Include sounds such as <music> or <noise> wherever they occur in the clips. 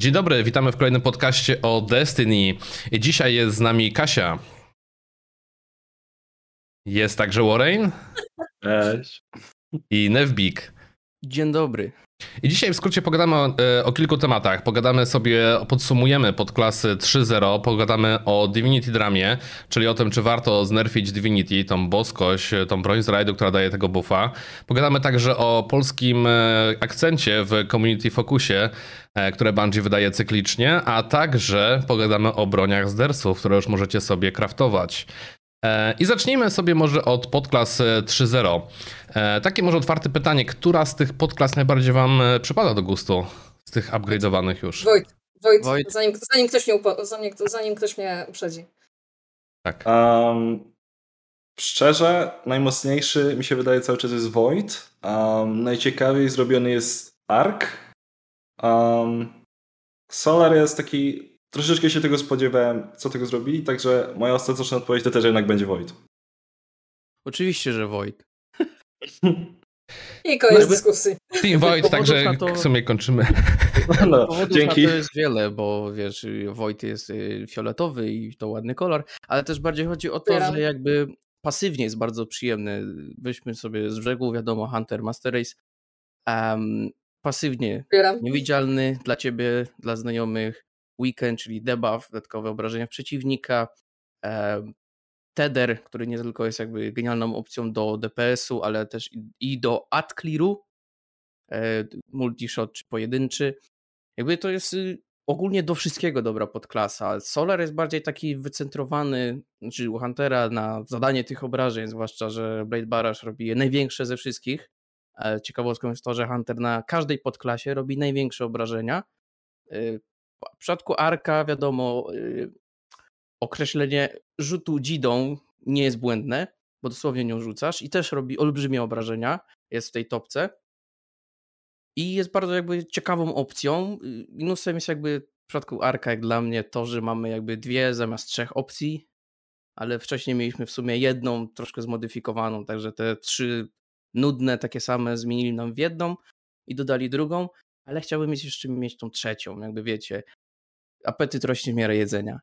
Dzień dobry, witamy w kolejnym podcaście o Destiny. Dzisiaj jest z nami Kasia. Jest także Warren. Cześć. I Nevbik. Dzień dobry. I dzisiaj w skrócie pogadamy o, e, o, kilku tematach. Pogadamy sobie, podsumujemy podklasy 3.0, pogadamy o Divinity Dramie, czyli o tym, czy warto znerfić Divinity, tą boskość, tą broń z rajdu, która daje tego buffa. Pogadamy także o polskim e, akcencie w Community Focusie, e, które Bungie wydaje cyklicznie, a także pogadamy o broniach z dersów, które już możecie sobie craftować. I zacznijmy sobie może od podklas 3.0. E, takie może otwarte pytanie, która z tych podklas najbardziej wam e, przypada do gustu? Z tych upgrade'owanych już? Wojt, Wojt, Wojt. Zanim, zanim, ktoś mnie upo- zanim, zanim ktoś mnie uprzedzi. Tak. Um, szczerze, najmocniejszy mi się wydaje cały czas jest Void. Um, najciekawiej zrobiony jest Ark. Um, Solar jest taki... Troszeczkę się tego spodziewałem, co tego zrobili, także moja ostateczna odpowiedź to też jednak będzie Void. Oczywiście, że Void. I koniec no, dyskusji. Team Void, także to... w sumie kończymy. <laughs> No, dzięki. to jest wiele, bo wiesz, Void jest y, fioletowy i to ładny kolor, ale też bardziej chodzi o to, Pieram. że jakby pasywnie jest bardzo przyjemny. Weźmy sobie z brzegu, wiadomo, Hunter, Master Race. Um, pasywnie Pieram. niewidzialny dla ciebie, dla znajomych. Weekend, czyli debuff, dodatkowe obrażenia przeciwnika. Um, Tether, który nie tylko jest jakby genialną opcją do DPS-u, ale też i do ad clearu, e, multishot czy pojedynczy. Jakby to jest y, ogólnie do wszystkiego dobra podklasa. Solar jest bardziej taki wycentrowany, znaczy u Huntera na zadanie tych obrażeń, zwłaszcza, że Blade Barash robi je największe ze wszystkich. E, ciekawostką jest to, że Hunter na każdej podklasie robi największe obrażenia. W przypadku Arka, wiadomo, y, określenie rzutu dzidą nie jest błędne, bo dosłownie nią rzucasz i też robi olbrzymie obrażenia, jest w tej topce. I jest bardzo jakby ciekawą opcją. Minusem jest jakby w przypadku Arka, jak dla mnie, to, że mamy jakby dwie zamiast trzech opcji, ale wcześniej mieliśmy w sumie jedną, troszkę zmodyfikowaną, także te trzy nudne, takie same zmienili nam w jedną i dodali drugą, ale chciałbym mieć jeszcze mieć tą trzecią, jakby wiecie, apetyt rośnie w miarę jedzenia.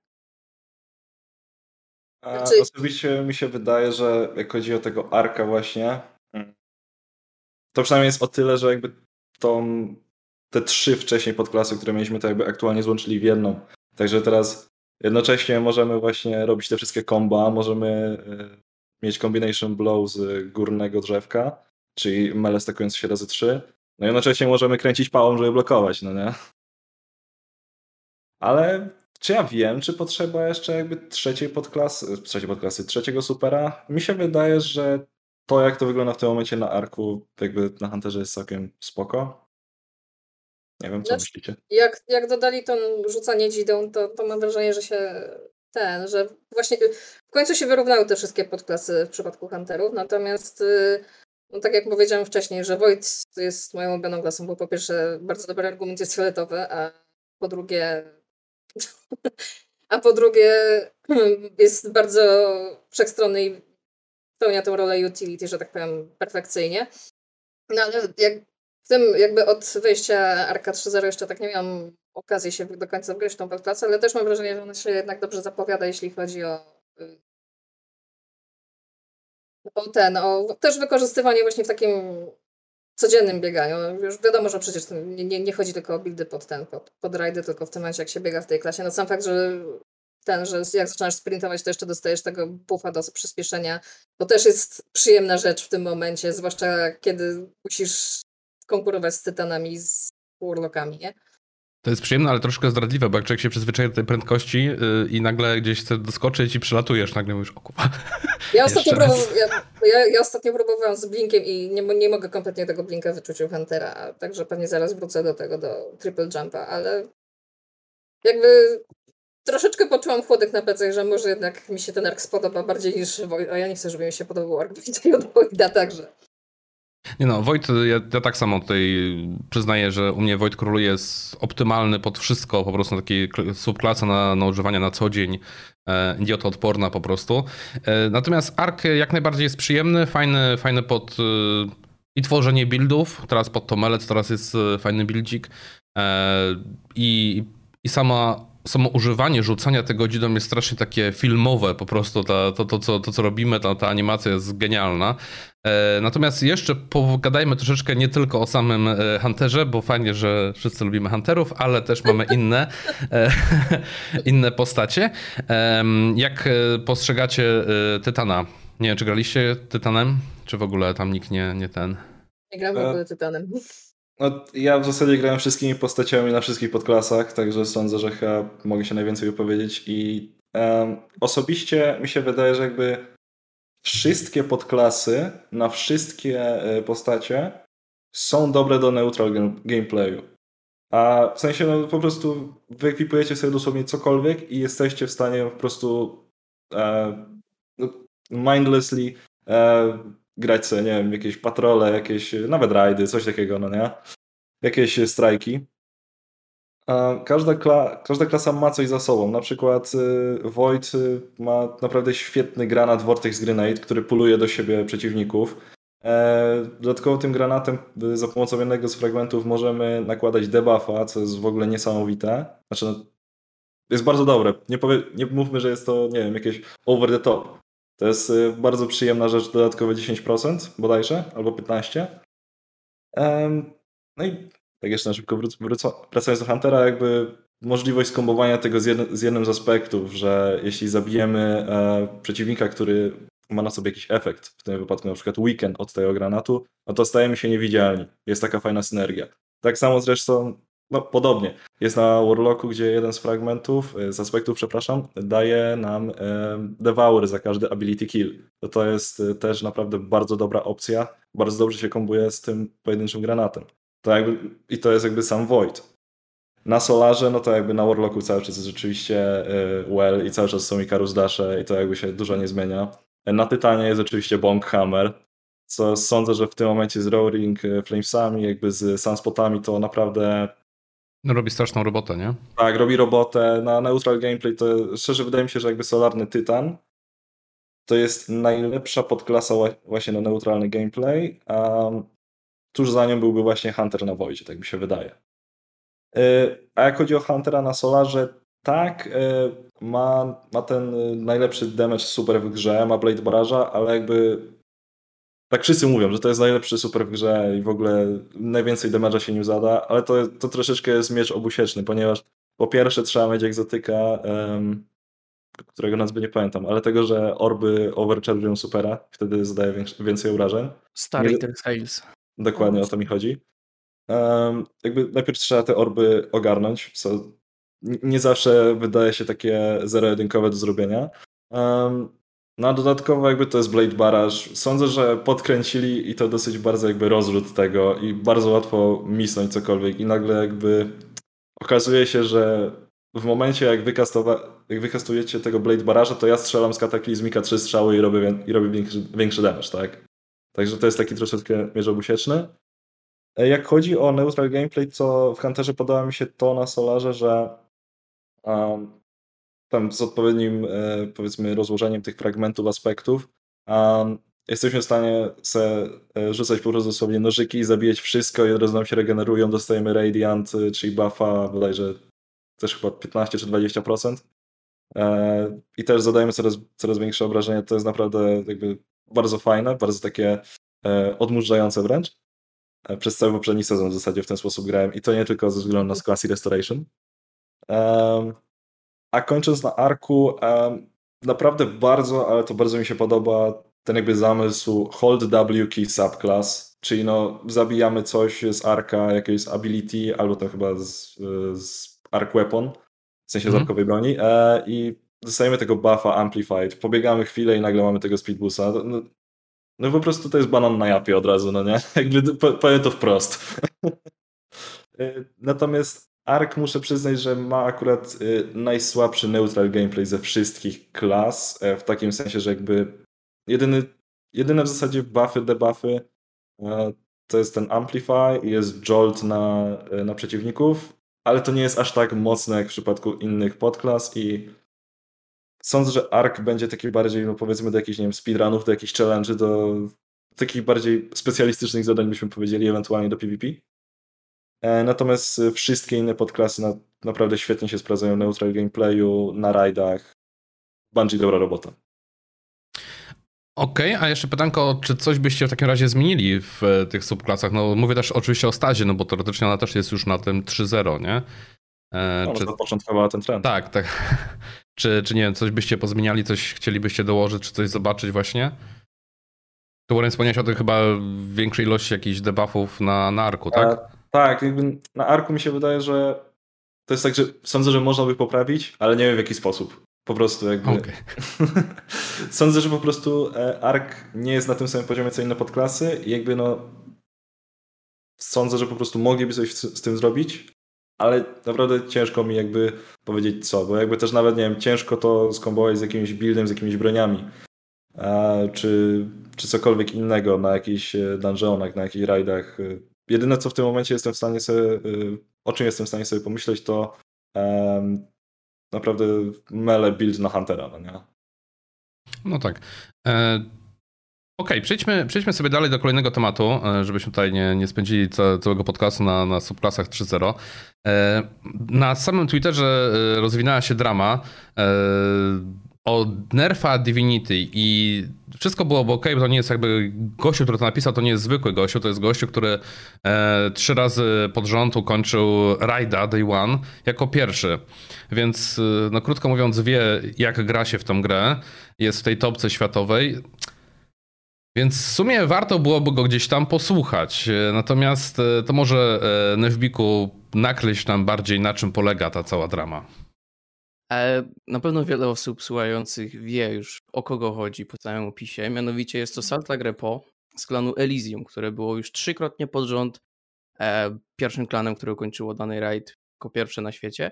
A znaczy... Osobiście mi się wydaje, że jak chodzi o tego arka właśnie, mm, to przynajmniej jest o tyle, że jakby tą, te trzy wcześniej podklasy, które mieliśmy, to jakby aktualnie złączyli w jedną. Także teraz jednocześnie możemy właśnie robić te wszystkie komba, możemy e, mieć combination blow z górnego drzewka, czyli mele stakując się razy trzy. No i jednocześnie możemy kręcić pałą, żeby blokować, no nie? Ale czy ja wiem, czy potrzeba jeszcze jakby trzeciej podklasy, trzeciej podklasy, trzeciego supera? Mi się wydaje, że to jak to wygląda w tym momencie na arku, jakby na Hunterze jest całkiem spoko. Nie wiem, co znaczy, myślicie. Jak, jak dodali to rzucanie dzidą, to, to mam wrażenie, że się ten, że właśnie w końcu się wyrównały te wszystkie podklasy w przypadku Hunterów, natomiast y, no tak jak powiedziałem wcześniej, że Void jest moją ulubioną klasą, bo po pierwsze bardzo dobry argument jest fioletowy, a po drugie <laughs> a po drugie <clears throat> jest bardzo wszechstronny i spełnia tę rolę utility, że tak powiem, perfekcyjnie. No ale jak w tym jakby od wyjścia Arka 3.0 jeszcze tak nie miałam okazji się do końca wgryźć tą podklasę, ale też mam wrażenie, że ona się jednak dobrze zapowiada, jeśli chodzi o o ten, o też wykorzystywanie właśnie w takim codziennym bieganiu. Już wiadomo, że przecież nie, nie, nie chodzi tylko o buildy pod ten, pod, pod rajdy, tylko w tym momencie, jak się biega w tej klasie. No sam fakt, że ten, że jak zaczynasz sprintować, to jeszcze dostajesz tego buffa do przyspieszenia, to też jest przyjemna rzecz w tym momencie, zwłaszcza kiedy musisz konkurować z tytanami, z urlokami, nie? To jest przyjemne, ale troszkę zdradliwe, bo jak człowiek się przyzwyczaja do tej prędkości yy, i nagle gdzieś chce doskoczyć i przelatujesz, nagle mówisz, o kurwa. <laughs> Ja ostatnio, próbow- ja, ja, ja, ostatnio próbowałam z Blinkiem i nie, nie mogę kompletnie tego Blinka wyczuć u Huntera, także pewnie zaraz wrócę do tego, do Triple Jumpa, ale jakby troszeczkę poczułam chłodek na plecach, że może jednak mi się ten ark spodoba bardziej niż a ja nie chcę, żeby mi się podobał ark od Voida także. Nie no, Wojt, ja, ja, tak samo tutaj przyznaję, że u mnie Wojt Król jest optymalny pod wszystko, po prostu taki subklasa na, na używanie na co dzień, e, odporna po prostu. E, natomiast Ark jak najbardziej jest przyjemny, fajny, fajny pod e, i tworzenie buildów, teraz pod to Melet, teraz jest e, fajny buildzik. I, i sama samo używanie rzucania tego dzidą jest strasznie takie filmowe, po prostu to, to, to, co, to co robimy, ta, ta animacja jest genialna. E, natomiast jeszcze pogadajmy troszeczkę nie tylko o samym e, Hunterze, bo fajnie, że wszyscy lubimy Hunterów, ale też mamy <laughs> inne, e, <laughs> inne postacie. Jak postrzegacie Tytana? Nie wiem, czy graliście Tytanem, czy w ogóle tam nikt nie, nie ten... Nie gram w ogóle Tytanem. <laughs> No, ja w zasadzie grałem wszystkimi postaciami na wszystkich podklasach, także sądzę, że chyba mogę się najwięcej wypowiedzieć i um, osobiście mi się wydaje, że jakby wszystkie podklasy na wszystkie e, postacie są dobre do neutral gameplayu. A w sensie no, po prostu wyekwipujecie sobie dosłownie cokolwiek i jesteście w stanie po prostu e, no, mindlessly e, grać sobie, nie wiem, jakieś patrole, jakieś, nawet rajdy, coś takiego, no nie? Jakieś strajki. Każda, kla każda klasa ma coś za sobą. Na przykład y, Void y, ma naprawdę świetny granat Vortex Grenade, który puluje do siebie przeciwników. E, dodatkowo tym granatem y, za pomocą jednego z fragmentów możemy nakładać debuffa, co jest w ogóle niesamowite. Znaczy, no, jest bardzo dobre. Nie, nie mówmy, że jest to, nie wiem, jakieś over the top. To jest y, bardzo przyjemna rzecz, dodatkowe 10% bodajże, albo 15%. No i tak jeszcze na szybko wrócę, wrócę, wracając do Huntera, jakby możliwość skombowania tego z, jednym z jednym z aspektów, że jeśli zabijemy e, przeciwnika, który ma na sobie jakiś efekt, w tym wypadku na przykład weekend od tego granatu, no to stajemy się niewidzialni. Jest taka fajna synergia. Tak samo zresztą no, podobnie. Jest na Warlocku, gdzie jeden z fragmentów, e, z aspektów, przepraszam, daje nam e, devour za każdy ability kill. To, to jest e, też naprawdę bardzo dobra opcja. Bardzo dobrze się kombuje z tym pojedynczym granatem. To jakby, I to jest jakby sam Void. Na Solarze, no to jakby na Warlocku cały czas jest rzeczywiście Well i cały czas są Icarus Dasze i to jakby się dużo nie zmienia. Na Tytanie jest oczywiście Bonk Hammer, co sądzę, że w tym momencie z Roaring Flamesami, jakby z Sunspotami, to naprawdę no robi straszną robotę, nie? Tak, robi robotę. Na neutral gameplay to szczerze wydaje mi się, że jakby Solarny Tytan to jest najlepsza podklasa właśnie na neutralny gameplay, a tuż za nią byłby właśnie Hunter na Voidzie, tak mi się wydaje. Y, a jak chodzi o Huntera na Solarze, tak, y, ma, ma ten najlepszy damage super w grze, ma Blade Baraża, ale jakby tak wszyscy mówią, że to jest najlepszy super w grze i w ogóle najwięcej damage'a się nim zada, ale to, to troszeczkę jest miecz obusieczny, ponieważ po pierwsze trzeba mieć egzotyka, um, którego nazwy nie pamiętam, ale tego, że orby overcharge'ują supera, wtedy zadaje większy, więcej obrażeń. Stary Sales. Dokładnie o to mi chodzi. Um, jakby najpierw trzeba te orby ogarnąć, co nie zawsze wydaje się takie zero-jedynkowe do zrobienia. Um, no a dodatkowo jakby to jest Blade Barrage. Sądzę, że podkręcili i to dosyć bardzo jakby rozrzut tego i bardzo łatwo misnąć cokolwiek i nagle jakby okazuje się, że w momencie jak, jak wykastujecie tego Blade Barrage'a, to ja strzelam z kataklizmika trzy strzały i robię, i robię większy, większy damage, tak? Także to jest taki troszeczkę mierz obusieczny. E, jak chodzi o neutral gameplay, to w Hunterze podoba mi się to na Solarze, że um, tam z odpowiednim, e, powiedzmy, rozłożeniem tych fragmentów, aspektów, jesteśmy w stanie se e, rzucać po prostu sobie nożyki i zabijać wszystko i od razu nam się regenerują, dostajemy Radiant, e, czyli buffa bodajże też chyba 15 czy 20%. I też zadajemy coraz, coraz większe obrażenia. To jest naprawdę jakby bardzo fajne, bardzo takie odmurzające wręcz. Przez cały poprzedni sezon w zasadzie w ten sposób grałem i to nie tylko ze względu na Classy Restoration. A kończąc na arku, naprawdę bardzo, ale to bardzo mi się podoba ten jakby zamysł hold W key subclass, czyli no zabijamy coś z arka, jakiegoś ability, albo to chyba z, z arc weapon, w sensie mm. z arkowej broni e, i dostajemy tego buffa amplified, pobiegamy chwilę i nagle mamy tego speedbusa. No, no po prostu to jest banan na japie od razu, no nie? <laughs> Jakby powiem to wprost. <laughs> E, natomiast Ark muszę przyznać, że ma akurat y, najsłabszy neutral gameplay ze wszystkich klas, e, w takim sensie, że jakby jedyny, jedyne w zasadzie buffy, debuffy e, to jest ten Amplify i jest Jolt na, e, na przeciwników, ale to nie jest aż tak mocne jak w przypadku innych podklas i sądzę, że Ark będzie taki bardziej, no powiedzmy do jakichś, nie wiem, speedrunów, do jakichś challenge, do takich bardziej specjalistycznych zadań byśmy powiedzieli, ewentualnie do PvP. E, natomiast wszystkie inne podklasy na, naprawdę świetnie się sprawdzają w neutral gameplayu, na rajdach. Bungie dobra robota. Okej, okay, a jeszcze pytanko, czy coś byście w takim razie zmienili w tych subklasach? No mówię też oczywiście o stazie, no bo teoretycznie ona też jest już na tym 3.0, nie? E, no, czy... zapoczątkowała ten trend. Tak, tak. <laughs> czy, czy nie wiem, coś byście pozmieniali, coś chcielibyście dołożyć, czy coś zobaczyć właśnie? Tu Warren wspomniałeś o tym chyba większej ilości jakichś debuffów na, na arku, tak? E, tak, jakby na arku mi się wydaje, że to jest tak, że sądzę, że można by poprawić, ale nie wiem w jaki sposób. Po prostu jakby. Okay. <laughs> sądzę, że po prostu e, ark nie jest na tym samym poziomie co inne podklasy i jakby no. Sądzę, że po prostu mogliby coś z tym zrobić, ale naprawdę ciężko mi jakby powiedzieć co, bo jakby też nawet, nie wiem, ciężko to skombować z jakimś buildem, z jakimiś broniami, czy, czy cokolwiek innego na jakichś e, dungeonach, na jakichś rajdach. Jedyne, co w tym momencie jestem w stanie sobie, e, o czym jestem w stanie sobie pomyśleć, to um, naprawdę mele build na Huntera, no nie? No tak. E Okej, okay, przejdźmy, przejdźmy sobie dalej do kolejnego tematu, e, żebyśmy tutaj nie, nie spędzili całego podcastu na, na subklasach 3.0. E, na samym Twitterze e, rozwinęła się drama o nerfa Divinity i wszystko było ok, bo to nie jest jakby gościu, który to napisał, to nie jest zwykły gościu, to jest gościu, który trzy razy pod rząd ukończył Raida Day One jako pierwszy. Więc no krótko mówiąc wie jak gra się w tą grę, jest w tej topce światowej. Więc w sumie warto byłoby go gdzieś tam posłuchać. E, natomiast e, to może e, Nefbiku nakreśl nam bardziej na czym polega ta cała drama. Na pewno wiele osób słuchających wie już o kogo chodzi po całym opisie. Mianowicie jest to Salta Grepo z klanu Elysium, które było już trzykrotnie pod rząd pierwszym klanem, który ukończyło dany raid jako pierwsze na świecie.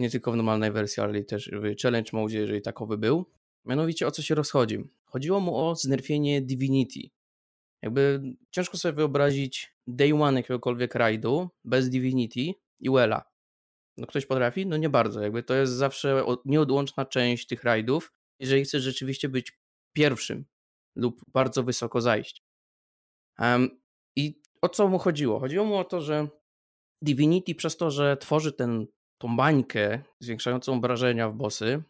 Nie tylko w normalnej wersji, ale też w challenge mode, jeżeli takowy był. Mianowicie o co się rozchodzi? Chodziło mu o znerfienie Divinity. Jakby ciężko sobie wyobrazić day one jakiegokolwiek rajdu bez Divinity i Wella. No ktoś potrafi? No nie bardzo. Jakby to jest zawsze nieodłączna część tych rajdów, jeżeli chcesz rzeczywiście być pierwszym lub bardzo wysoko zajść. Um, I o co mu chodziło? Chodziło mu o to, że Divinity przez to, że tworzy ten, tą bańkę zwiększającą obrażenia w bossy,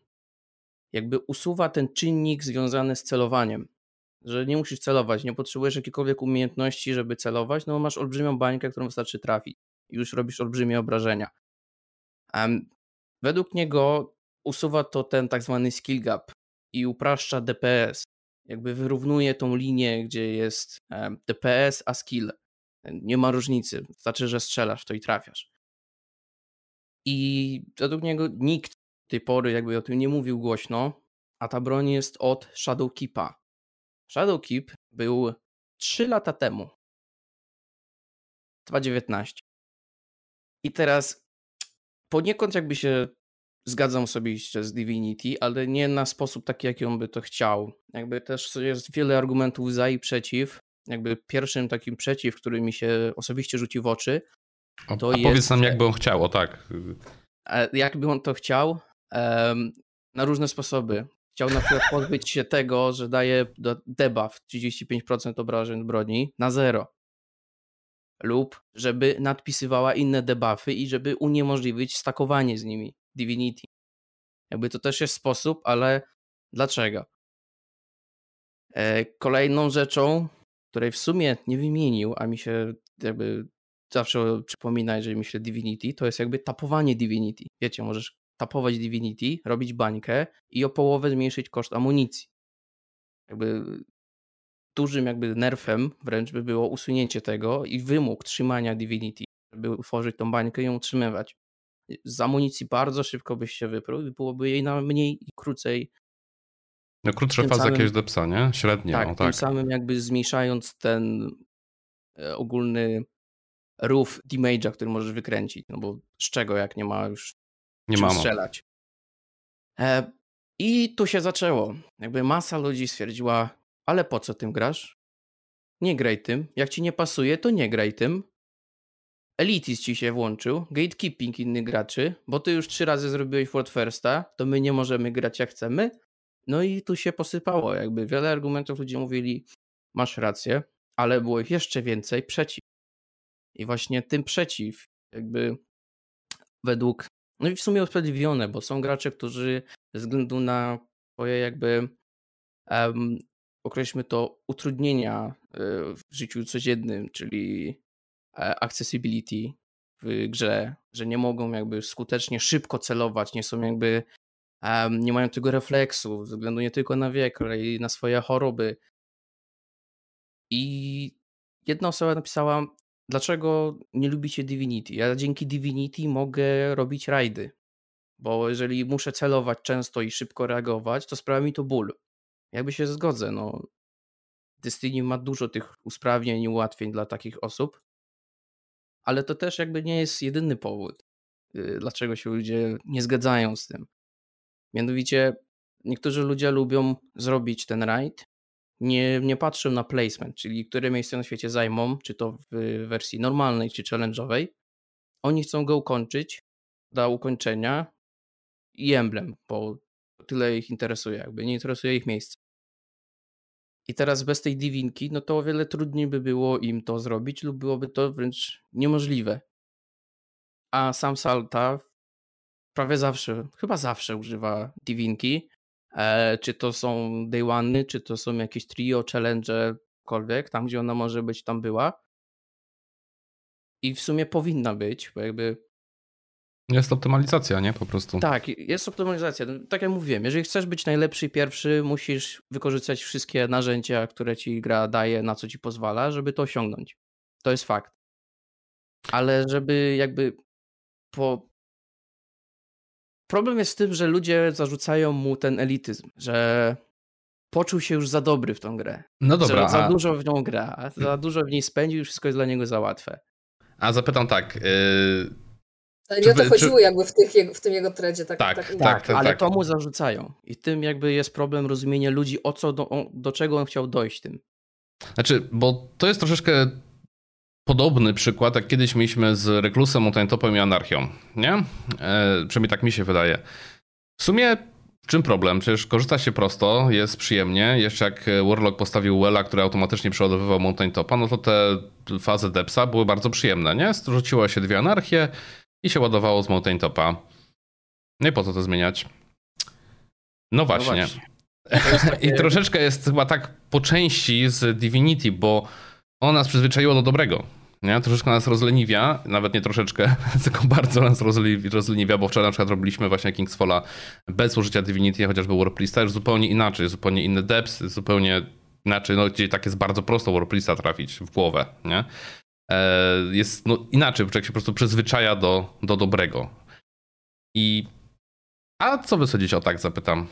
jakby usuwa ten czynnik związany z celowaniem. Że nie musisz celować, nie potrzebujesz jakiejkolwiek umiejętności, żeby celować, no bo masz olbrzymią bańkę, którą wystarczy trafić i już robisz olbrzymie obrażenia. Według niego usuwa to ten tak zwany skill gap i upraszcza DPS. Jakby wyrównuje tą linię, gdzie jest DPS a skill. Nie ma różnicy. Wystarczy, że strzelasz to i trafiasz. I według niego nikt tej pory jakby o tym nie mówił głośno, a ta broń jest od Shadowkeepa. Shadowkeep był 3 lata temu. 2019. I teraz poniekąd jakby się zgadzam sobie jeszcze z Divinity, ale nie na sposób taki, jaki on by to chciał. Jakby też jest wiele argumentów za i przeciw. Jakby pierwszym takim przeciw, który mi się osobiście rzuci w oczy, to a jest... powiedz nam, jakby on chciał, o tak. Jakby on to chciał? na różne sposoby. Chciał na przykład pozbyć się tego, że daje debuff 35% obrażeń broni na zero. Lub żeby nadpisywała inne debuffy i żeby uniemożliwić stakowanie z nimi Divinity. Jakby to też jest sposób, ale dlaczego? E, kolejną rzeczą, której w sumie nie wymienił, a mi się jakby zawsze przypomina, jeżeli myślę Divinity, to jest jakby tapowanie Divinity. Wiecie, możesz tapować Divinity, robić bańkę i o połowę zmniejszyć koszt amunicji. Jakby dużym jakby nerfem wręcz by było usunięcie tego i wymóg trzymania Divinity, żeby utworzyć tą bańkę i ją utrzymywać. Z amunicji bardzo szybko byś się wyprół i byłoby jej na mniej i krócej. No krótsze fazy samym, jakieś do psa, nie? Średnie. Tak, no, tak, tym samym jakby zmniejszając ten e, ogólny roof damage'a, który możesz wykręcić, no bo z czego jak nie ma już nie czym strzelać. E, I tu się zaczęło. Jakby masa ludzi stwierdziła, ale po co tym grasz? Nie graj tym. Jak ci nie pasuje, to nie graj tym. Elitis ci się włączył, gatekeeping innych graczy, bo ty już trzy razy zrobiłeś World Firsta, to my nie możemy grać jak chcemy. No i tu się posypało. Jakby wiele argumentów ludzie mówili, masz rację, ale było ich jeszcze więcej przeciw. I właśnie tym przeciw, jakby według, no i w sumie usprawiedliwione, bo są gracze, którzy ze względu na swoje jakby um, określmy to utrudnienia e, w życiu codziennym, czyli e, accessibility w grze, że nie mogą jakby skutecznie szybko celować, nie są jakby nie mają tego refleksu ze względu nie tylko na wiek, ale i na swoje choroby. I jedna osoba napisała, dlaczego nie lubicie Divinity? Ja dzięki Divinity mogę robić rajdy, bo jeżeli muszę celować często i szybko reagować, to sprawia mi to ból. Jakby się zgodzę, no. Destiny ma dużo tych usprawnień i ułatwień dla takich osób, ale to też jakby nie jest jedyny powód, y, dlaczego się ludzie nie zgadzają z tym. Mianowicie niektórzy ludzie lubią zrobić ten raid, nie, nie patrzą na placement, czyli które miejsce na świecie zajmą, czy to w wersji normalnej, czy challenge'owej. Oni chcą go ukończyć, do ukończenia i emblem, bo tyle ich interesuje, jakby nie interesuje ich miejsce. I teraz bez tej divinki, no to o wiele trudniej by było im to zrobić, lub byłoby to wręcz niemożliwe. A sam Salta prawie zawsze, chyba zawsze używa divinki. E, czy to są day one, czy to są jakieś trio, challenge, cokolwiek, tam gdzie ona może być, tam była. I w sumie powinna być, bo jakby jest optymalizacja, nie? Po prostu. Tak, jest optymalizacja. Tak jak mówiłem, jeżeli chcesz być najlepszy i pierwszy, musisz wykorzystać wszystkie narzędzia, które ci gra daje, na co ci pozwala, żeby to osiągnąć. To jest fakt. Ale żeby jakby po... Problem jest w tym, że ludzie zarzucają mu ten elityzm, że poczuł się już za dobry w tą grę. No dobra. Że za a... dużo w nią gra, za dużo w niej spędził i wszystko jest dla niego za łatwe. A zapytam tak, yy ale nie o to chodziło czy... jakby w, tych, w tym jego tredzie. Tak, tak, tak, tak, tak, tak ale tak. to mu zarzucają. I tym jakby jest problem rozumienia ludzi, o co, do, do czego on chciał dojść tym. Znaczy, bo to jest troszeczkę podobny przykład, jak kiedyś mieliśmy z Reklusem, Mountaintopem i Anarchią, nie? E, przynajmniej tak mi się wydaje. W sumie czym problem? Przecież korzysta się prosto, jest przyjemnie. Jeszcze jak Warlock postawił Wella, który automatycznie przeładowywał Mountaintopa, no to te fazy Depsa były bardzo przyjemne, nie? Rzuciło się dwie anarchie, i się ładowało z Mountain Topa. No i po co to zmieniać? No właśnie. No właśnie. <laughs> I troszeczkę jest chyba tak po części z Divinity, bo ono nas przyzwyczaiło do dobrego. Nie? Troszeczkę nas rozleniwia, nawet nie troszeczkę, <laughs> tylko bardzo nas rozleniwia, bo wczoraj na przykład robiliśmy właśnie Kingsfalla bez użycia Divinity, chociażby Warplista, już zupełnie inaczej, zupełnie inny depth, zupełnie inaczej, no gdzie tak jest bardzo prosto Warplista trafić w głowę, nie? E, jest no, inaczej, bo człowiek się po prostu przyzwyczaja do, do dobrego. I. A co wy sądzicie o tak, zapytam,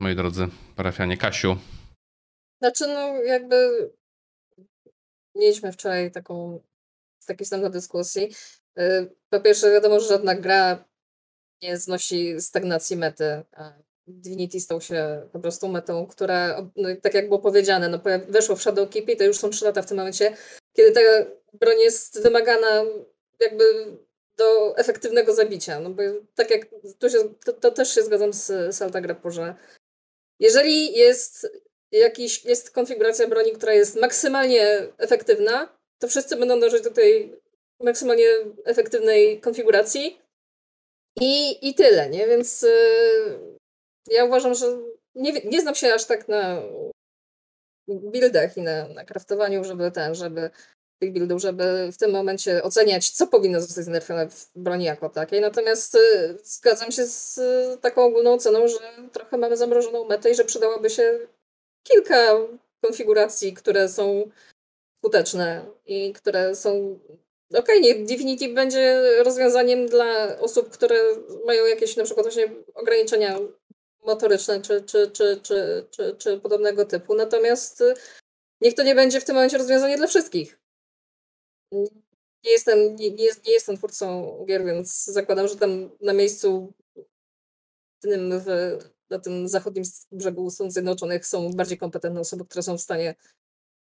moi drodzy parafianie. Kasiu. Znaczy, no jakby. Mieliśmy wczoraj taką. taki wstęp do dyskusji. E, po pierwsze, wiadomo, że żadna gra nie znosi stagnacji mety. Divinity stał się po prostu metą, która, no, tak jak było powiedziane, no, weszło w Shadowkeep i to już są trzy lata w tym momencie, kiedy ta broń jest wymagana jakby do efektywnego zabicia. No bo tak jak tu się, to, to też się zgadzam z Salta Grappo, że jeżeli jest jakiś, jest konfiguracja broni, która jest maksymalnie efektywna, to wszyscy będą dążyć do tej maksymalnie efektywnej konfiguracji i, i tyle, nie? Więc yy, ja uważam, że nie, nie znam się aż tak na buildach i na, na kraftowaniu, żeby ten, żeby tych buildów, żeby w tym momencie oceniać, co powinno zostać znerfione w broni jako takiej. Natomiast y, zgadzam się z y, taką ogólną oceną, że trochę mamy zamrożoną metę i że przydałoby się kilka konfiguracji, które są skuteczne i które są. Okej, okay, nie Divinity będzie rozwiązaniem dla osób, które mają jakieś na przykład właśnie ograniczenia motoryczne czy, czy, czy, czy, czy, czy podobnego typu. Natomiast y, niech to nie będzie w tym momencie rozwiązanie dla wszystkich. Nie jestem, nie, nie, nie jestem twórcą gier, więc zakładam, że tam na miejscu tym w, na tym zachodnim brzegu Stanów Zjednoczonych są bardziej kompetentne osoby, które są w stanie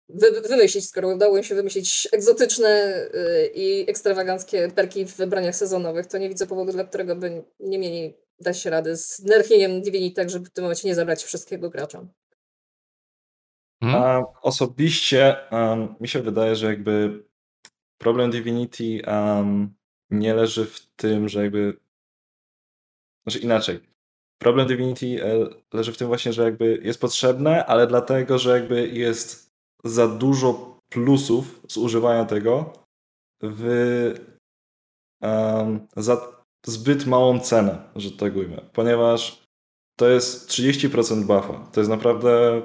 wy, wymyślić, skoro udało im się wymyślić egzotyczne y, i ekstrawaganckie perki w wybraniach sezonowych, to nie widzę powodu, dla którego by nie mieli dać się rady z nerfieniem Divinity, tak żeby w tym momencie nie zabrać wszystkiego graczom. Hmm? A osobiście um, mi się wydaje, że jakby problem Divinity um, nie leży w tym, że jakby. Znaczy inaczej. Problem Divinity e, leży w tym właśnie, że jakby jest potrzebne, ale dlatego, że jakby jest za dużo plusów z używania tego w um, za zbyt małą cenę, że tak ujmę, ponieważ to jest 30% buffa. To jest naprawdę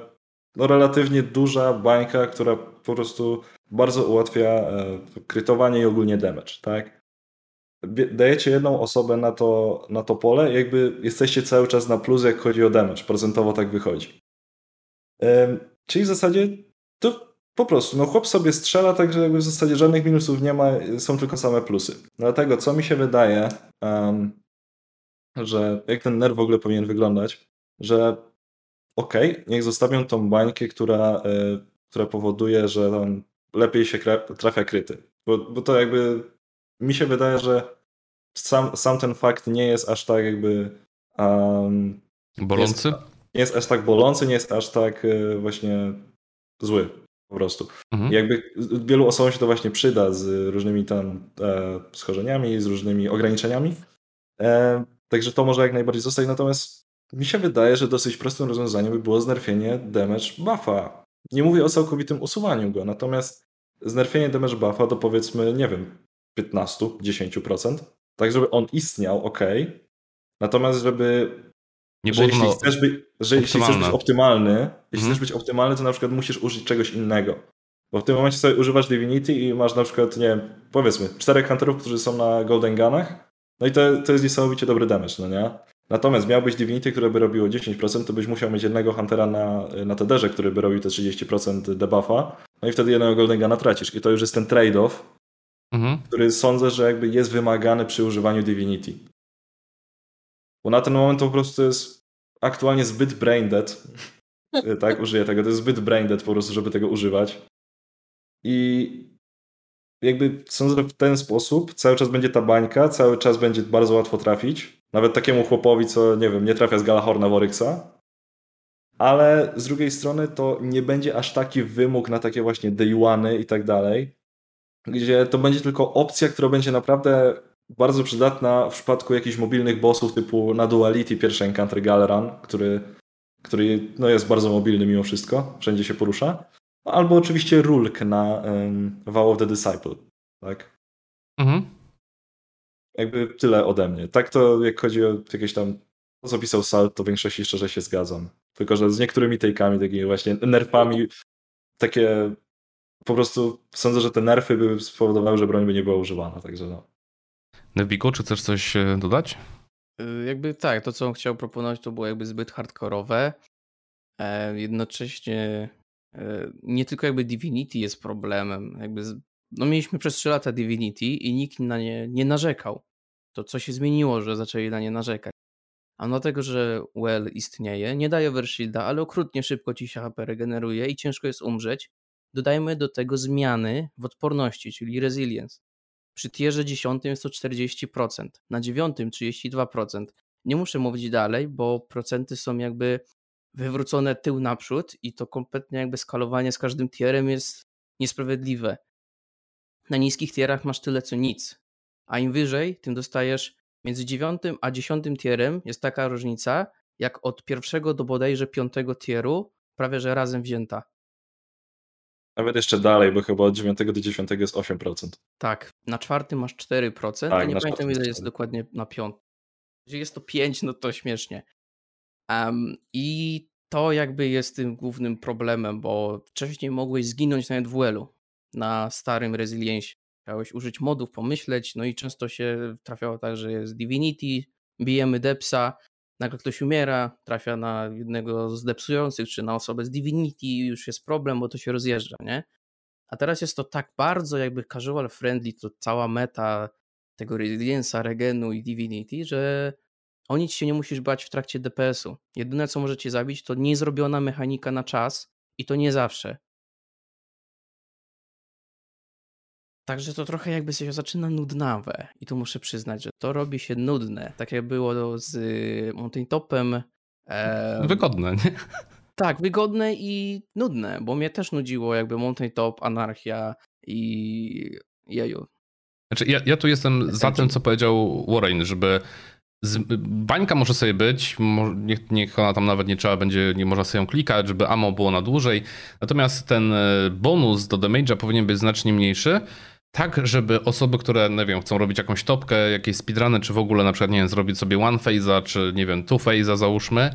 no, relatywnie duża bańka, która po prostu bardzo ułatwia e, krytowanie i ogólnie damage, tak? Dajecie jedną osobę na to, na to pole jakby jesteście cały czas na plus, jak chodzi o damage. Procentowo tak wychodzi. Czyli w zasadzie to po prostu, no chłop sobie strzela, także jakby w zasadzie żadnych minusów nie ma, są tylko same plusy. Dlatego, co mi się wydaje, um, że jak ten nerw w ogóle powinien wyglądać, że okej, okay, niech zostawią tą bańkę, która, y, która powoduje, że tam lepiej się trafia kryty. Bo, bo to jakby mi się wydaje, że sam, sam ten fakt nie jest aż tak jakby um, bolący? Jest, nie jest aż tak bolący, nie jest aż tak y, właśnie zły po prostu. Mhm. jakby wielu osobom się to właśnie przyda z różnymi tam e, schorzeniami, z różnymi ograniczeniami. E, także to może jak najbardziej zostać. Natomiast mi się wydaje, że dosyć prostym rozwiązaniem by było znerfienie damage buffa. Nie mówię o całkowitym usuwaniu go, natomiast znerfienie damage buffa do powiedzmy, nie wiem, 15-10%, tak żeby on istniał, ok. Natomiast żeby nie że jeśli chcesz, być, że jeśli chcesz być optymalny, jeśli chcesz być optymalny, to na przykład musisz użyć czegoś innego. Bo w tym momencie sobie używasz Divinity i masz na przykład, nie wiem, powiedzmy, czterech hunterów, którzy są na Golden Gunach, no i to, to jest niesamowicie dobry damage, no nie? Natomiast miałbyś Divinity, które by robiło 10%, to byś musiał mieć jednego Huntera na, na Tederze, który by robił te 30% debuffa, no i wtedy jednego Golden Guna tracisz. I to już jest ten trade-off, mhm. który sądzę, że jakby jest wymagany przy używaniu Divinity. Bo na ten moment to po prostu jest aktualnie zbyt brain dead. tak, <laughs> użyję tego. To jest zbyt brain dead po prostu, żeby tego używać. I jakby sądzę, że w ten sposób cały czas będzie ta bańka, cały czas będzie bardzo łatwo trafić. Nawet takiemu chłopowi, co nie wiem, nie trafia z Galahorna Woryxa. Ale z drugiej strony to nie będzie aż taki wymóg na takie właśnie day one i tak dalej, gdzie to będzie tylko opcja, która będzie naprawdę bardzo przydatna w przypadku jakichś mobilnych bossów typu na Duality pierwszy Encounter Galeran, który, który no jest bardzo mobilny mimo wszystko, wszędzie się porusza. Albo oczywiście Rulk na um, Vow of the Disciple, tak? Mhm. Jakby tyle ode mnie. Tak to jak chodzi o jakieś tam to, co pisał Salt, to w większości szczerze się zgadzam. Tylko, że z niektórymi take'ami, takimi właśnie nerfami, takie po prostu sądzę, że te nerfy by spowodowały, że broń by nie była używana, także no. Neviku, czy chcesz coś e, dodać? Y, jakby tak, to co on chciał proponować to było jakby zbyt hardkorowe. E, jednocześnie e, nie tylko jakby Divinity jest problemem. Jakby no mieliśmy przez 3 lata Divinity i nikt na nie nie narzekał. To co się zmieniło, że zaczęli na nie narzekać. A no tego, że Well istnieje, nie daje overshielda, ale okrutnie szybko ci się HP regeneruje i ciężko jest umrzeć. Dodajmy do tego zmiany w odporności, czyli resilience. Przy tierze 10 jest to 40%, na 9 32%. Nie muszę mówić dalej, bo procenty są jakby wywrócone tył naprzód i to kompletnie jakby skalowanie z każdym tierem jest niesprawiedliwe. Na niskich tierach masz tyle co nic, a im wyżej, tym dostajesz między 9 a 10 tierem jest taka różnica, jak od pierwszego do bodajże piątego tieru, prawie że razem wzięta. Nawet jeszcze dalej, bo chyba od 9 do 10 jest 8%. Tak, na czwartym masz 4%, tak, a nie pamiętam ile jest dokładnie na piątym. Jeżeli jest to 5, no to śmiesznie. Um, I to jakby jest tym głównym problemem, bo wcześniej mogłeś zginąć w Wellu na starym Resiliencie. Chciałeś użyć modów, pomyśleć, no i często się trafiało tak, że jest Divinity, bijemy Depsa, nagle ktoś umiera, trafia na jednego z depsujących, czy na osobę z Divinity już jest problem, bo to się rozjeżdża, nie? A teraz jest to tak bardzo jakby casual friendly, to cała meta tego Resilience'a, Regenu i Divinity, że o nic się nie musisz bać w trakcie DPS-u. Jedyne co możecie zabić to niezrobiona mechanika na czas i to nie zawsze. Także to trochę jakby się zaczyna nudnawe i tu muszę przyznać, że to robi się nudne, tak jak było z Mountain Topem. E... Wygodne, nie? Tak, wygodne i nudne, bo mnie też nudziło jakby Mountain Top, Anarchia i jeju. Znaczy, ja, ja tu jestem za tym, co powiedział Warren, żeby z, bańka może sobie być, niech, niech ona tam nawet nie trzeba będzie, nie można sobie ją klikać, żeby ammo było na dłużej. Natomiast ten e, bonus do damage'a powinien być znacznie mniejszy, tak żeby osoby, które, nie wiem, chcą robić jakąś topkę, jakieś speedruny, czy w ogóle na przykład, nie wiem, zrobić sobie one phase'a, czy nie wiem, two phase'a załóżmy,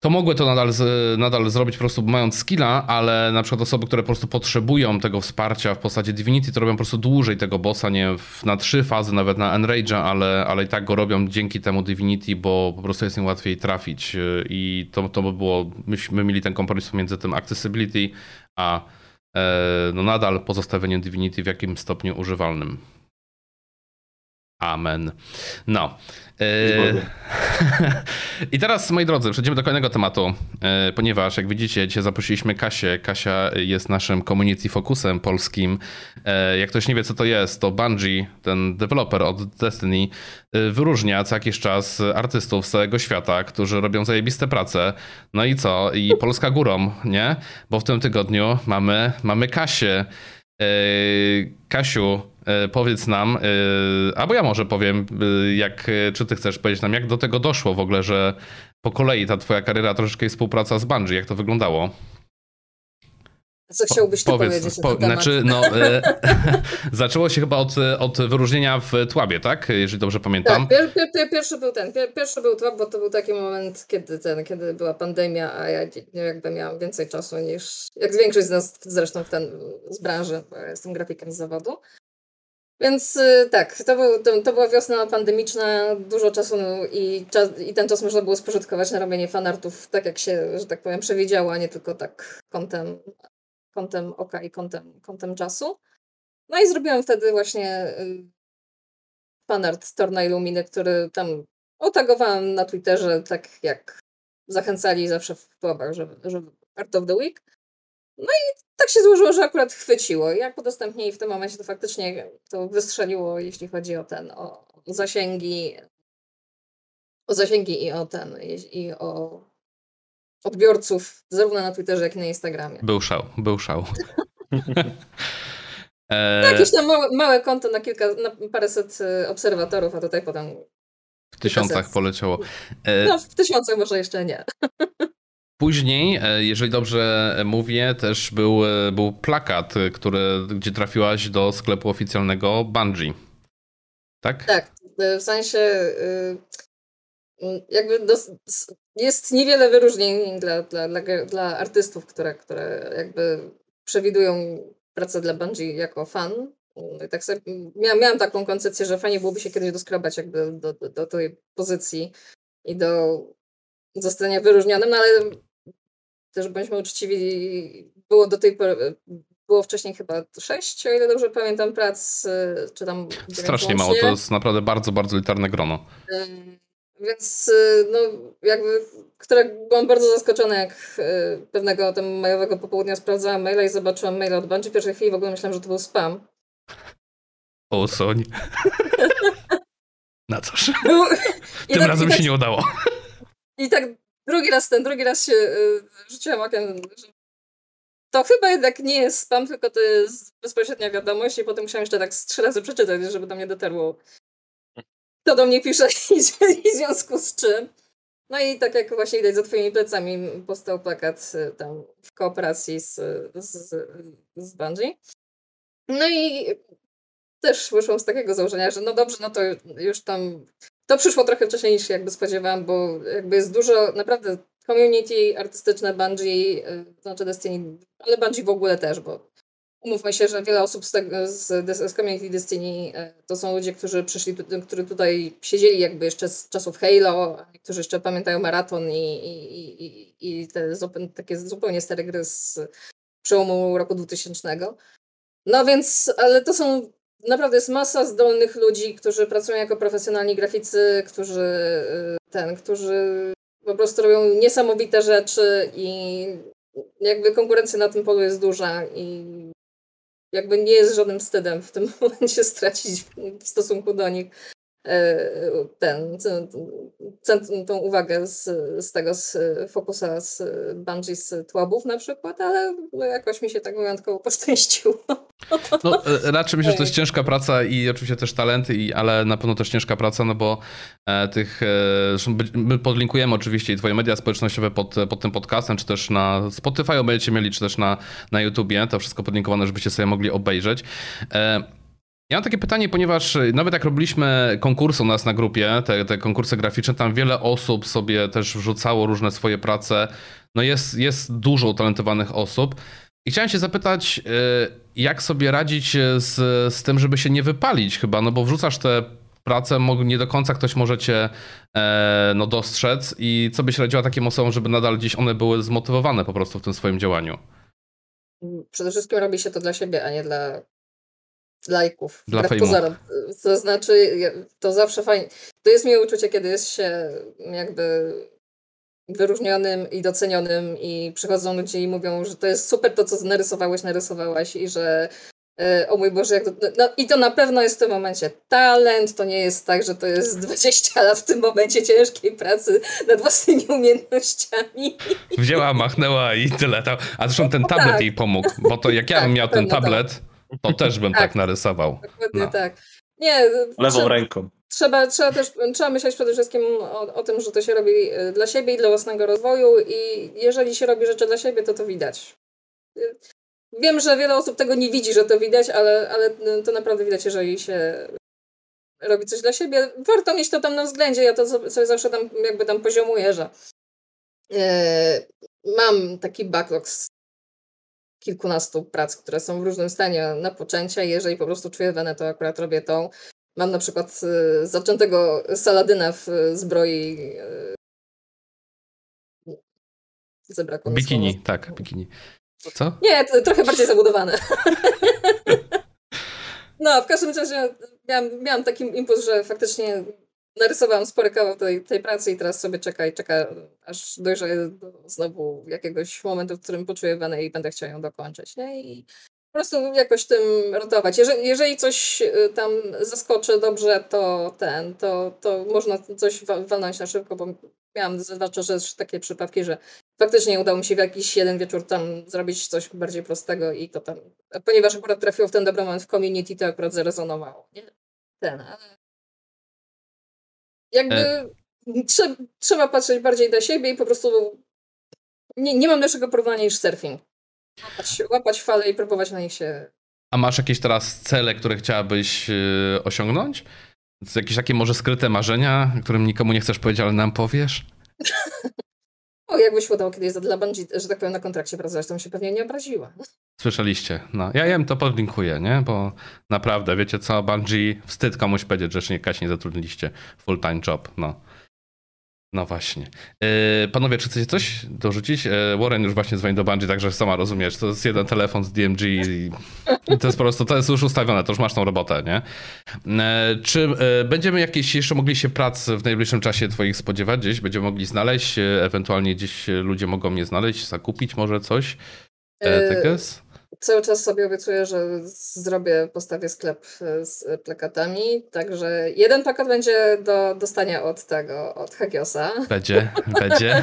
to mogły to nadal, nadal zrobić po prostu mając skilla, ale na przykład osoby, które po prostu potrzebują tego wsparcia w postaci Divinity, to robią po prostu dłużej tego bossa, nie na trzy fazy, nawet na Enrage'a, ale, ale i tak go robią dzięki temu Divinity, bo po prostu jest im łatwiej trafić i to, to by było, myśmy mieli ten kompromis pomiędzy tym accessibility, a no nadal pozostawieniem Divinity w jakim stopniu używalnym. Amen. No. E, <laughs> I teraz, moi drodzy, przejdziemy do kolejnego tematu, e, ponieważ jak widzicie, dzisiaj zaprosiliśmy Kasię. Kasia jest naszym community focusem polskim. E, jak ktoś nie wie, co to jest, to Bungie, ten deweloper od Destiny, wyróżnia co jakiś czas artystów z całego świata, którzy robią zajebiste prace. No i co? I Polska górą, nie? Bo w tym tygodniu mamy, mamy Kasię. Kasiu, powiedz nam, e, albo ja może powiem, e, jak, czy ty chcesz powiedzieć nam, jak do tego doszło w ogóle, że po kolei ta twoja kariera troszeczkę współpraca z Bungie, jak to wyglądało? Co chciałbyś ty Powiedz, powiedzieć po, Znaczy, no, <laughs> e, <laughs> zaczęło się chyba od, od wyróżnienia w Tłabie, tak? Jeżeli dobrze pamiętam. Tak, pier, pier, pier, pierwszy był ten, pierwszy był Tłab, bo to był taki moment, kiedy ten, kiedy była pandemia, a ja jakby miałam więcej czasu niż, jak większość z nas zresztą w ten, z branży, bo ja jestem grafikiem z zawodu. Więc y, tak, to, był, to, to, była wiosna pandemiczna, dużo czasu i, czas, i ten czas można było spożytkować na robienie fanartów tak, jak się, że tak powiem, przewidziało, a nie tylko tak kątem, kątem oka i kątem, kątem czasu. No i zrobiłam wtedy właśnie y, fanart Torna Illuminy, który tam otagowałam na Twitterze, tak jak zachęcali zawsze w pułapach, że, że Art of the Week. No i tak się złożyło, że akurat chwyciło. Jak udostępnili w tym momencie, to faktycznie to wystrzeliło, jeśli chodzi o ten, o zasięgi, o zasięgi i o ten, i o odbiorców, zarówno na Twitterze, jak i na Instagramie. Był szał, był szał. <laughs> e... Jakieś tam małe, małe konto na kilka, na paręset y, obserwatorów, a tutaj potem w tysiącach poleciało. E... No, w tysiącach może jeszcze nie. <laughs> Później, e, jeżeli dobrze mówię, też był, e, był plakat, e, który, gdzie trafiłaś do sklepu oficjalnego Bungie. Tak? Tak. W sensie jakby jest niewiele wyróżnień dla, dla, dla, dla artystów, które, które jakby przewidują pracę dla Bungie jako fan. Tak sobie, miałam, miałam taką koncepcję, że fajnie byłoby się kiedyś doskrobać jakby do, do, do tej pozycji i do zostania wyróżnionym, no ale też bądźmy uczciwi, było do tej pory, było wcześniej chyba sześć, o ile dobrze pamiętam, prac, czy tam... Strasznie mało, to jest naprawdę bardzo, bardzo litarne grono. Więc no jakby, które byłam bardzo zaskoczona, jak pewnego tam majowego popołudnia sprawdzałam maila i zobaczyłam maila od Bungie. W pierwszej chwili w ogóle myślałam, że to był spam. O, Soń. <laughs> Na cóż. Był... Tym tak, razem się tak, nie udało. I tak drugi raz ten, drugi raz się y, rzuciłam okiem, to chyba jednak nie jest spam, tylko to jest bezpośrednia wiadomość i potem musiałam jeszcze tak trzy razy przeczytać, żeby do mnie dotarło kto do mnie pisze <laughs> i, i w związku z czym. No i tak jak właśnie widać za twoimi plecami powstał plakat y, tam w kooperacji z, z, z Bungie. No i też wyszłam z takiego założenia, że no dobrze, no to już tam to przyszło trochę wcześniej niż się jakby spodziewałam, bo jakby jest dużo, naprawdę community artystyczne Bungie, y, to znaczy Destiny, ale Bungie w ogóle też, bo umówmy się, że wiele osób z, tego, z, z community Destiny y, to są ludzie, którzy przyszli, którzy tutaj siedzieli jakby jeszcze z czasów Halo, którzy jeszcze pamiętają maraton i, i, i, i te takie zupełnie stare gry z przełomu roku 2000. No więc, ale to są naprawdę jest masa zdolnych ludzi, którzy pracują jako profesjonalni graficy, którzy y, ten, którzy po prostu robią niesamowite rzeczy i jakby konkurencja na tym polu jest duża i jakby nie jest żadnym wstydem w tym <laughs> momencie stracić w stosunku do nich. Ten, ten, tą uwagę z, z tego, z fokusa z Bungie z Tłabów na przykład, ale jakoś mi się tak wyjątkowo poszczęściło. No, raczej myślę, że to jest ciężka praca i oczywiście też talenty, i, ale na pewno też ciężka praca, no bo e, tych, e, my podlinkujemy oczywiście i twoje media społecznościowe pod, pod tym podcastem, czy też na Spotify będziecie mieli, czy też na, na YouTubie, to wszystko podlinkowane, żebyście sobie mogli obejrzeć. Ja mam takie pytanie, ponieważ nawet jak robiliśmy konkursy u nas na grupie, te, te konkursy graficzne, tam wiele osób sobie też wrzucało różne swoje prace. No jest, jest dużo utalentowanych osób. I chciałem się zapytać, jak sobie radzić z, z tym, żeby się nie wypalić chyba, no bo wrzucasz te prace, nie do końca ktoś może cię e, no, dostrzec i co byś radziła takim osobom, żeby nadal gdzieś one były zmotywowane po prostu w tym swoim działaniu? Przede wszystkim robi się to dla siebie, a nie dla lajków. Dla fejmu. To znaczy, to zawsze fajnie. To jest miłe uczucie, kiedy jest się jakby wyróżnionym i docenionym i przychodzą ludzie i mówią, że to jest super to, co narysowałeś, narysowałaś i że e, o mój Boże, jak to, no, i to na pewno jest w tym momencie talent, to nie jest tak, że to jest <laughs> 20 lat w tym momencie ciężkiej pracy nad własnymi umiejętnościami. Wzięła, machnęła i tyle. A zresztą ten no tablet tak. jej pomógł, bo to jak ja bym tak, miał ten tablet, tak. To <laughs> też bym tak, tak narysował. Dokładnie no. tak. Nie, Lewą ręką. Trzeba, trzeba też trzeba myśleć przede wszystkim o, o, tym, że to się robi e, dla siebie i dla własnego rozwoju i jeżeli się robi rzeczy dla siebie, to to widać. Wiem, że wiele osób tego nie widzi, że to widać, ale, ale to naprawdę widać, jeżeli się robi coś dla siebie. Warto mieć to tam na względzie. Ja to sobie zawsze tam jakby tam poziomuję, że yy, mam taki backlog z kilkunastu prac, które są w różnym stanie na poczęcie. Jeżeli po prostu czuję wenę, to akurat robię tą. Mam na przykład y, zaczętego Saladyna w zbroi. Y, zabrakło Bikini, słowa. tak, bikini. Co? Nie, trochę bardziej zabudowane. <laughs> no, w każdym razie miałam, miałam taki impuls, że faktycznie narysowałam spory kawał tej, tej pracy i teraz sobie czeka i czeka, aż dojrzeję do znowu jakiegoś momentu, w którym poczuję wenę i będę chciała ją dokończyć. Nie? I po prostu jakoś tym rotować. Jeżeli, jeżeli coś y, tam zaskoczy dobrze, to ten, to, to można coś walnąć na szybko, bo miałam zwłaszcza że takie przypadki, że faktycznie udało mi się w jakiś jeden wieczór tam zrobić coś bardziej prostego i to tam, ponieważ akurat trafiło w ten dobry moment w community, to akurat zarezonowało. Nie? Ten, ale jakby e... trzeba, trzeba patrzeć bardziej na siebie i po prostu nie, nie mam lepszego porównania niż surfing. Łapać, łapać fale i próbować na nich się. A masz jakieś teraz cele, które chciałabyś yy, osiągnąć? Jakieś takie może skryte marzenia, którym nikomu nie chcesz powiedzieć, ale nam powiesz? <laughs> o, jakbyś udało kiedyś dla Bungie, że tak powiem, na kontrakcie pracować, to bym się pewnie nie obraziła. Słyszeliście. No, ja jem to podlinkuję, nie? Bo naprawdę, wiecie co, Bungie, wstyd komuś powiedzieć, że nie, nie zatrudniliście full-time job, no. No właśnie. Yy, panowie, czy chcecie coś dorzucić? Yy, Warren już właśnie dzwoni do Bungie, także sama rozumiesz, to jest jeden telefon z DMG i to jest po prostu, to jest już ustawione, to już masz tą robotę, nie? Yy, czy będziemy jakieś jeszcze mogli się prac w najbliższym czasie twoich spodziewać gdzieś? Będziemy mogli znaleźć, ewentualnie gdzieś ludzie mogą mnie znaleźć, zakupić może coś? Yy, Cały czas sobie obiecuję, że zrobię, postawię sklep e, z plakatami, także jeden plakat będzie do dostania od tego, od Hagiosa. Będzie, będzie. <laughs>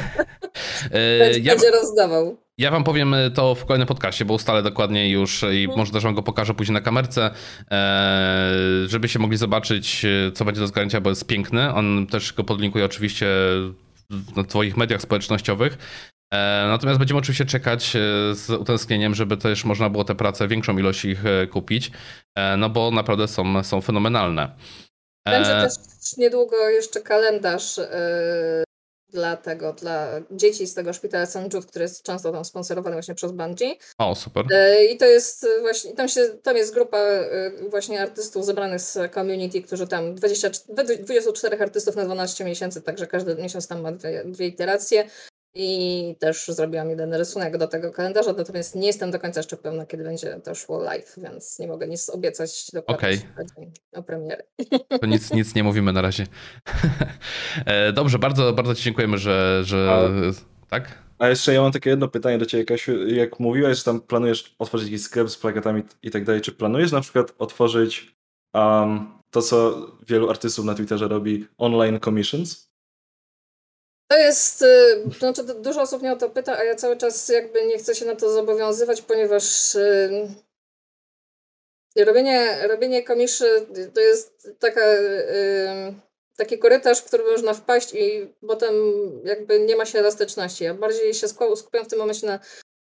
będzie, ja, będzie rozdawał. Ja wam powiem to w kolejnym podcaście, bo ustalę dokładnie już i hmm. może też wam go pokażę później na kamerce, e, żeby się mogli zobaczyć, co będzie do zgarnięcia, bo jest piękny. On też go podlinkuje oczywiście na twoich mediach społecznościowych. E, natomiast będziemy oczywiście czekać e, z utęsknieniem, żeby też można było te prace, większą ilość ich e, kupić, no bo naprawdę są, są fenomenalne. Będzie też niedługo jeszcze kalendarz dla tego, dla dzieci z tego szpitala St. Jude, który jest często tam sponsorowany właśnie przez Bungie. O, super. I to jest właśnie, tam, się, tam jest grupa właśnie artystów zebranych z community, którzy tam 20, 24 artystów na 12 miesięcy, także każdy miesiąc tam ma dwie, dwie iteracje. I też zrobiłam jeden rysunek do tego kalendarza, natomiast nie jestem do końca jeszcze pewna, kiedy będzie to szło live, więc nie mogę nic obiecać dokładnie okay. o premiery. <laughs> To nic, nic nie mówimy na razie. <laughs> E, dobrze, bardzo, bardzo Ci dziękujemy, że, że a, tak? A jeszcze ja mam takie jedno pytanie do Ciebie, Kasiu. Jak mówiłeś, że tam planujesz otworzyć jakiś sklep z plakatami i tak dalej, czy planujesz na przykład otworzyć um, to, co wielu artystów na Twitterze robi, online commissions? To jest, y, znaczy dużo osób mnie o to pyta, a ja cały czas jakby nie chcę się na to zobowiązywać, ponieważ y, robienie, robienie komiszy to jest taka, y, taki korytarz, w który można wpaść i potem jakby nie ma się elastyczności. Ja bardziej się skupiam w tym momencie na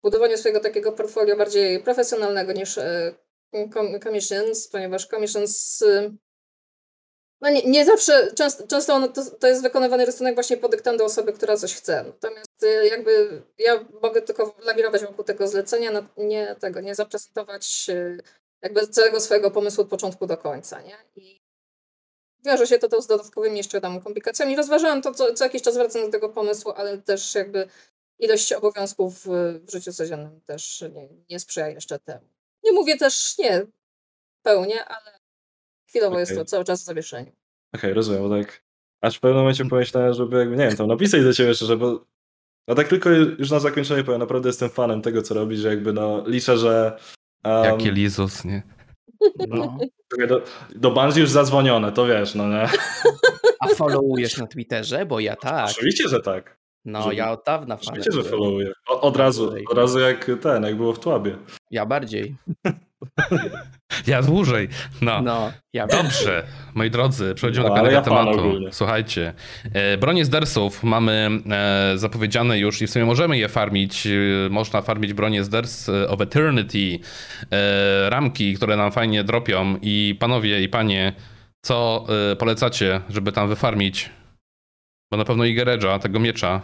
budowaniu swojego takiego portfolio bardziej profesjonalnego niż commissions, ponieważ commissions no nie, nie zawsze, często, często ono, to, to jest wykonywany rysunek właśnie pod dyktando osoby, która coś chce. Natomiast y, jakby ja mogę tylko lawirować wokół tego zlecenia, no nie tego, nie zaprezentować y, jakby całego swojego pomysłu od początku do końca, nie? I wiąże się to, to z dodatkowymi jeszcze tam komplikacjami. Rozważałam to, co, co jakiś czas wracam do tego pomysłu, ale też jakby ilość obowiązków w życiu codziennym też nie, nie sprzyja jeszcze temu. Nie mówię też nie pełnie, ale Chwilowo okay. jest to cały czas w zawieszeniu. Okej, okay, rozumiem, bo tak aż w pewnym momencie pomyślałem, żeby jakby, nie wiem, tam napisać do ciebie szczerze, bo a tak tylko już na zakończenie powiem, naprawdę jestem fanem tego, co robisz, że jakby no liczę, że... Um, Jakie Lizus, nie? No, do, do Bungie już zadzwonione, to wiesz, no nie? A followujesz na Twitterze? Bo ja tak. Oczywiście, że tak. No, że, ja od dawna fanem. Oczywiście, że followuję. Od, od razu, od razu jak ten, jak było w Tłabie. Ja bardziej. Ja dłużej. No, no ja Dobrze, moi drodzy, przechodzimy no, do kolejnego ja tematu. Słuchajcie, e, bronie z dersów mamy e, zapowiedziane już i w sumie możemy je farmić. E, można farmić bronie z Ders of Eternity, ramki, które nam fajnie dropią i panowie i panie, co polecacie, żeby tam wyfarmić? Bo na pewno Igeredża, tego miecza.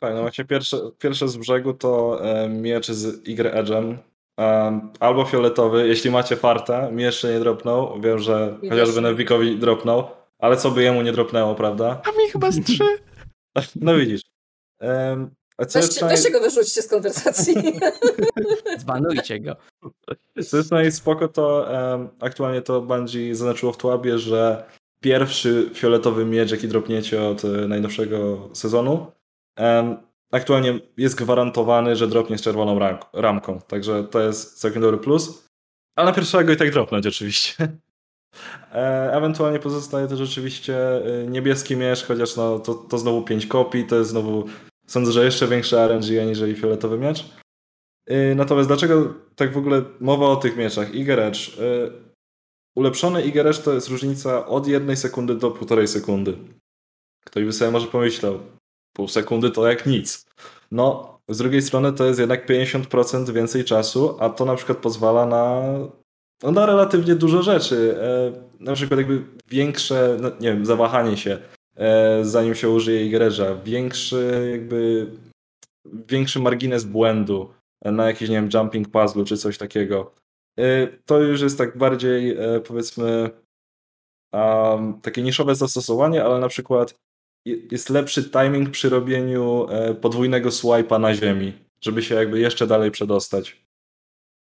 Tak, no właśnie pierwsze, pierwsze z brzegu to miecz z Igre Edge'em, albo fioletowy, jeśli macie farta, mi jeszcze nie dropnął, wiem, że chociażby Nevikowi dropnął, ale co by jemu nie dropnęło, prawda? A mi chyba z trzy. <laughs> No widzisz. Um, a co weźcie, jest weźcie go wyrzućcie z konwersacji. <laughs> Zbanujcie go. Co jest najspoko, to um, aktualnie to Bungie zaznaczyło w Tłabie, że pierwszy fioletowy miecz, jaki dropniecie od e, najnowszego sezonu, um, aktualnie jest gwarantowany, że dropnie z czerwoną ramką, także to jest całkiem dobry plus. Ale na pierwszego i tak dropnąć oczywiście. <laughs> E, ewentualnie pozostaje też oczywiście e, niebieski miecz, chociaż no, to, to znowu 5 kopii, to jest znowu, sądzę, że jeszcze większe RNG aniżeli fioletowy miecz. E, natomiast dlaczego tak w ogóle mowa o tych mieczach? Igeracz. Ulepszony Igeracz to jest różnica od jednej sekundy do półtorej sekundy. Ktoś by sobie może pomyślał, pół sekundy to jak nic. No, z drugiej strony to jest jednak 50% więcej czasu, a to na przykład pozwala na, no, na relatywnie dużo rzeczy. E, na przykład jakby większe, no, nie wiem, zawahanie się, e, zanim się użyje igreża, większy jakby większy margines błędu na jakiś, nie wiem, jumping puzzle czy coś takiego. E, to już jest tak bardziej, e, powiedzmy, um, takie niszowe zastosowanie, ale na przykład jest lepszy timing przy robieniu e, podwójnego swipe'a na ziemi, żeby się jakby jeszcze dalej przedostać.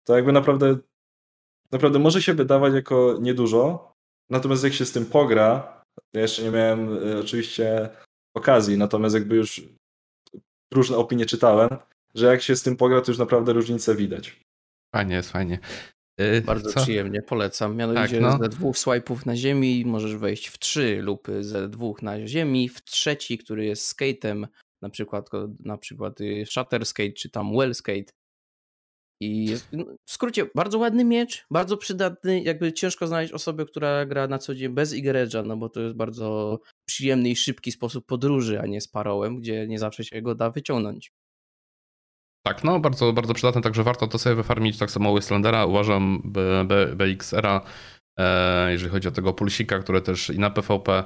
To jakby naprawdę naprawdę może się wydawać jako niedużo, natomiast jak się z tym pogra, ja jeszcze nie miałem e, oczywiście okazji, natomiast jakby już różne opinie czytałem, że jak się z tym pogra, to już naprawdę różnicę widać. Fajnie jest, fajnie. Yy, Bardzo co? przyjemnie, polecam. Mianowicie tak, no. ze dwóch swipe'ów na ziemi możesz wejść w trzy lupy ze dwóch na ziemi, w trzeci, który jest skate'em, na przykład, na przykład y, Shutter Skate czy tam Well Skate. I jest, no, w skrócie, bardzo ładny miecz, bardzo przydatny. Jakby ciężko znaleźć osobę, która gra na co dzień bez Igeredża, no bo to jest bardzo przyjemny i szybki sposób podróży, a nie z parołem, gdzie nie zawsze się go da wyciągnąć. Tak, no bardzo, bardzo przydatne, także warto to sobie wyfarmić. Tak samo Wastelandera uważam BXR-a, e, jeżeli chodzi o tego pulsika, które też i na PvP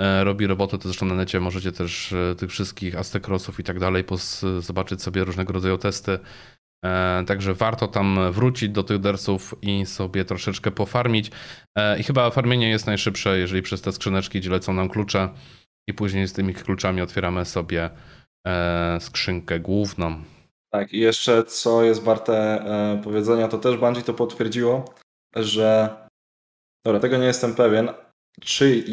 e, robi robotę, to zresztą na necie możecie też e, tych wszystkich Aztekrosów i tak dalej zobaczyć sobie różnego rodzaju testy. Także warto tam wrócić do tych dersów i sobie troszeczkę pofarmić. I chyba farmienie jest najszybsze, jeżeli przez te skrzyneczki, gdzie lecą nam klucze i później z tymi kluczami otwieramy sobie skrzynkę główną. Tak, i jeszcze co jest warte e, powiedzenia, to też Bungie to potwierdziło, że dobra, tego nie jestem pewien, czy,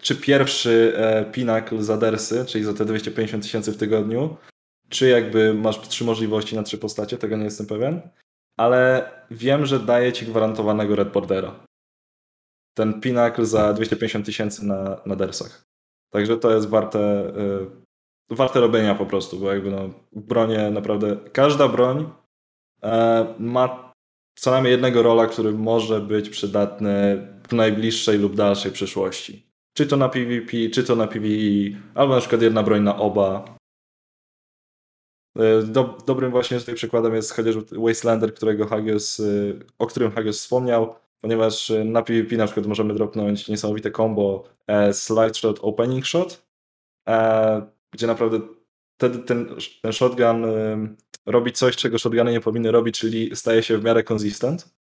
czy pierwszy e, Pinnacle za Dersy, czyli za te 250 tysięcy w tygodniu, czy jakby masz trzy możliwości na trzy postacie, tego nie jestem pewien, ale wiem, że daje ci gwarantowanego Red Bordera. ten Pinnacle za 250 tysięcy na, na dersach. Także to jest warte, y, warte robienia po prostu, bo jakby no, bronie naprawdę, każda broń e, ma co najmniej jednego rola, który może być przydatny w najbliższej lub dalszej przyszłości. Czy to na PvP, czy to na PvE, albo na przykład jedna broń na oba. E, do, dobrym właśnie tutaj przykładem jest chociażby Wastelander, którego Hagios, e, o którym Hagios wspomniał, ponieważ e, na PvP na przykład możemy dropnąć niesamowite combo Slide Shot, Opening Shot, gdzie naprawdę wtedy ten, ten shotgun robi coś, czego shotguny nie powinny robić, czyli staje się w miarę consistent.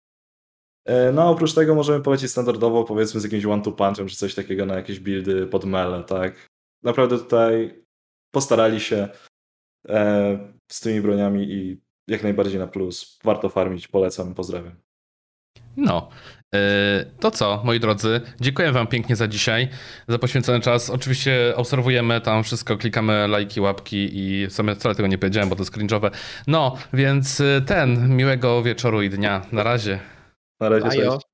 No oprócz tego możemy polecieć standardowo, powiedzmy z jakimś one-two punchem, czy coś takiego na jakieś buildy pod mele, tak. Naprawdę tutaj postarali się e, z tymi broniami i jak najbardziej na plus. Warto farmić, polecam, pozdrawiam. No, e, to co, moi drodzy, dziękuję wam pięknie za dzisiaj, za poświęcony czas. Oczywiście obserwujemy tam wszystko, klikamy lajki, łapki i w sumie wcale tego nie powiedziałem, bo to jest cringe'owe. No, więc e, ten, miłego wieczoru i dnia. Na razie. Na razie, cześć.